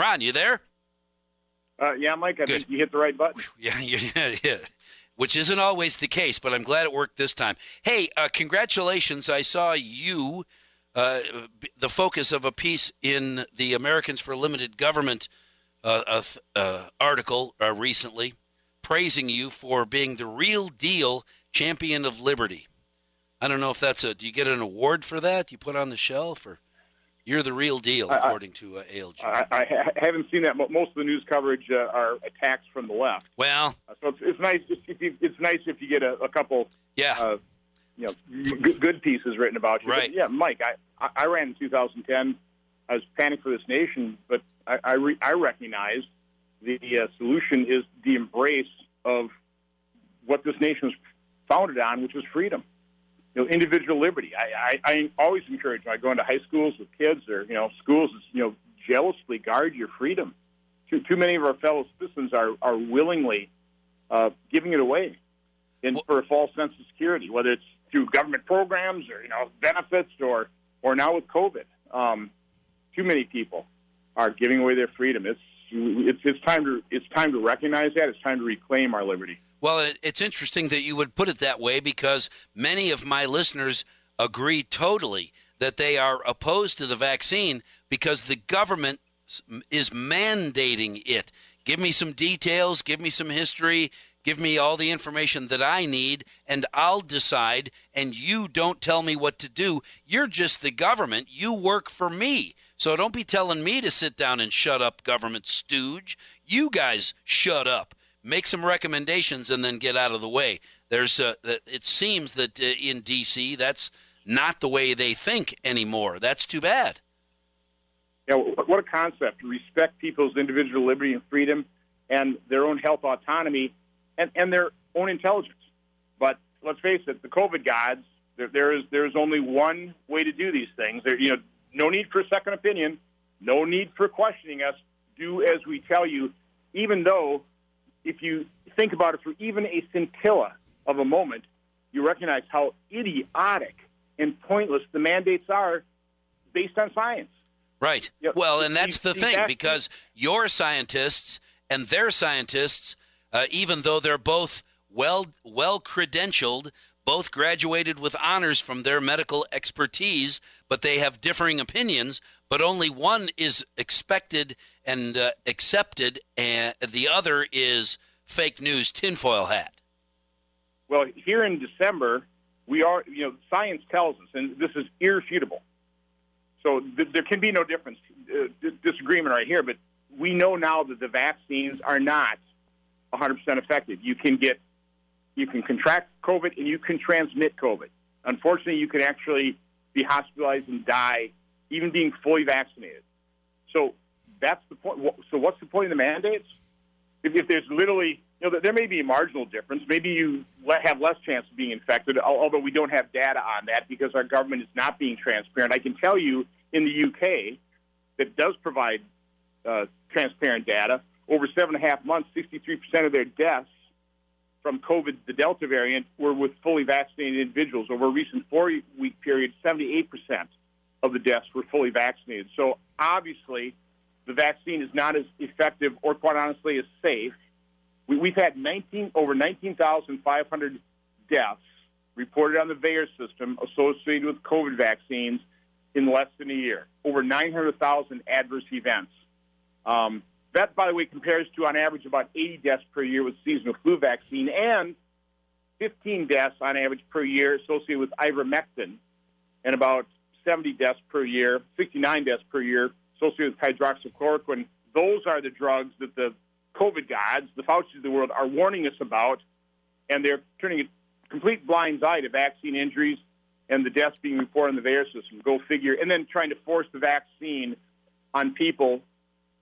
Ron, you there? Uh, yeah, Mike, I Good. think you hit the right button. Yeah, yeah, yeah. Which isn't always the case, but I'm glad it worked this time. Hey, uh, congratulations! I saw you, uh, b- the focus of a piece in the Americans for Limited Government uh, uh, uh, article uh, recently, praising you for being the real deal champion of liberty. I don't know if that's a. Do you get an award for that? You put on the shelf, or you're the real deal, I- I- according to uh, ALG? I, I haven't seen that. Mo- Most of the news coverage uh, are attacks from the left. well, Uh, So it's, it's nice. If you, it's nice if you get a, a couple, yeah. uh, you know, g- good pieces written about you. But, Right. yeah, Mike. I, I- ran in 2010. I was panicked for this nation, but I I, re- I recognize the uh, solution is the embrace of what this nation was founded on, which was freedom. Individual liberty. I, I, I always encourage when I go into high schools with kids or you know schools, you know, jealously guard your freedom. Too, too many of our fellow citizens are are willingly uh, giving it away, and Well- for a false sense of security, whether it's through government programs or you know benefits or or now with COVID. Um, too many people are giving away their freedom. It's it's it's time to it's time to recognize that. It's time to reclaim our liberty. Well, it's interesting that you would put it that way because many of my listeners agree totally that they are opposed to the vaccine because the government is mandating it. Give me some details, give me some history, give me all the information that I need, and I'll decide. And you don't tell me what to do. You're just the government. You work for me. So don't be telling me to sit down and shut up, government stooge. You guys shut up make some recommendations and then get out of the way. There's uh, it seems that uh, in DC that's not the way they think anymore. That's too bad. Know, what a concept respect people's individual liberty and freedom and their own health autonomy and, and their own intelligence. But let's face it, the COVID gods, there, there is there is only one way to do these things. There, you know, no need for a second opinion, no need for questioning us. Do as we tell you, even though if you think about it for even a scintilla of a moment, you recognize how idiotic and pointless the mandates are based on science. Right. Yep. Well, and that's the thing because your scientists and their scientists, uh, even though they're both well well credentialed, both graduated with honors from their medical expertise, but they have differing opinions. But only one is expected and uh, accepted, and the other is fake news tinfoil hat. Well, here in December, we are, you know, science tells us, and this is irrefutable. So th- there can be no difference, uh, d- disagreement right here, but we know now that the vaccines are not 100% effective. You can get, you can contract COVID and you can transmit COVID. Unfortunately, you can actually be hospitalized and die even being fully vaccinated. So that's the point. So what's the point of the mandates? if, if there's literally, you know, there may be a marginal difference. Maybe you have less chance of being infected, although we don't have data on that because our government is not being transparent. I can tell you in the UK that does provide uh, transparent data. Over seven and a half months, 63% of their deaths from COVID, the Delta variant, were with fully vaccinated individuals. Over a recent four-week period, 78% of the deaths were fully vaccinated. So obviously, the vaccine is not as effective or, quite honestly, as safe. We, we've had 19 over 19,500 deaths reported on the VAERS system associated with COVID vaccines in less than a year. Over 900,000 adverse events. Um, that, by the way, compares to on average about 80 deaths per year with seasonal flu vaccine and 15 deaths on average per year associated with ivermectin, and about 70 deaths per year, 69 deaths per year associated with hydroxychloroquine. Those are the drugs that the COVID gods, the Fauci's of the world, are warning us about, and they're turning a complete blind eye to vaccine injuries and the deaths being reported in the VAERS system. Go figure. And then trying to force the vaccine on people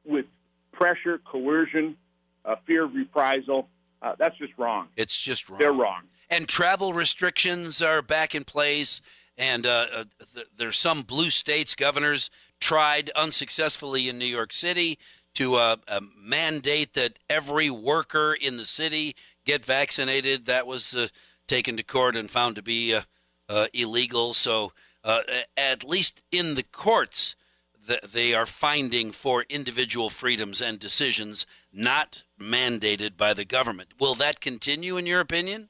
with pressure, coercion, uh, fear of reprisal. Uh, that's just wrong. It's just wrong. They're wrong. and travel restrictions are back in place. And uh, uh, th- there's some blue states governors tried unsuccessfully in New York City to uh, uh, mandate that every worker in the city get vaccinated. That was uh, taken to court and found to be uh, uh, illegal. So at least in the courts, th- they are finding for individual freedoms and decisions not mandated by the government. Will that continue, in your opinion?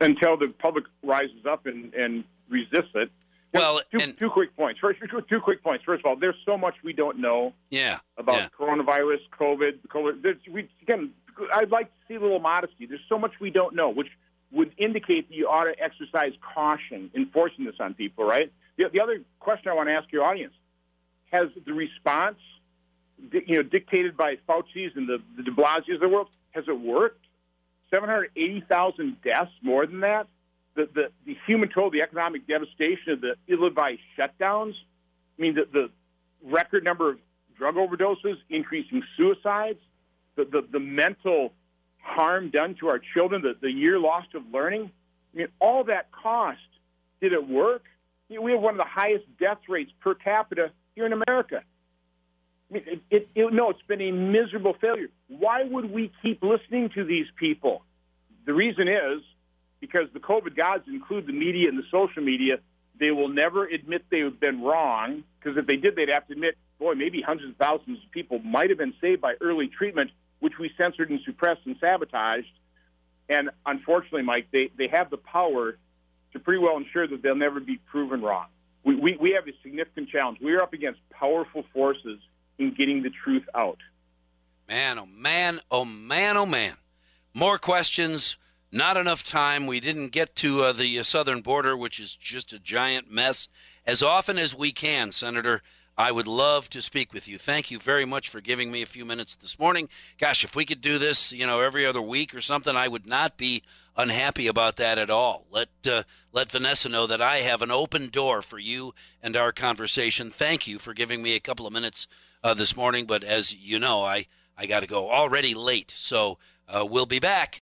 Until the public rises up and, and resists it. Well, two, and, two quick points. First, two quick points. First of all, there's so much we don't know. Yeah. About yeah. coronavirus, COVID, COVID. We, again, I'd like to see a little modesty. There's so much we don't know, which would indicate that you ought to exercise caution in forcing this on people, right? The, the other question I want to ask your audience has the response, you know, dictated by Fauci's and the, the de Blasios of the world, has it worked? 780,000 deaths, more than that? The, the, the human toll, the economic devastation of the ill-advised shutdowns. I mean, the, the record number of drug overdoses, increasing suicides, the, the, the mental harm done to our children, the, the year lost of learning. I mean, all that cost, did it work? You know, we have one of the highest death rates per capita here in America. It, it, it, no, it's been a miserable failure. Why would we keep listening to these people? The reason is because the COVID gods include the media and the social media. They will never admit they've been wrong because if they did, they'd have to admit, boy, maybe hundreds of thousands of people might have been saved by early treatment which we censored and suppressed and sabotaged. And unfortunately, Mike, they, they have the power to pretty well ensure that they'll never be proven wrong. We, we, we have a significant challenge. We are up against powerful forces in getting the truth out. Man, oh man, oh man, oh man. More questions, not enough time. We didn't get to uh, the uh, southern border, which is just a giant mess. As often as we can, Senator, I would love to speak with you. Thank you very much for giving me a few minutes this morning. Gosh, if we could do this, you know, every other week or something, I would not be unhappy about that at all. Let uh, let Vanessa know that I have an open door for you and our conversation. Thank you for giving me a couple of minutes uh, this morning, but as you know, I I got to go already late. So uh, we'll be back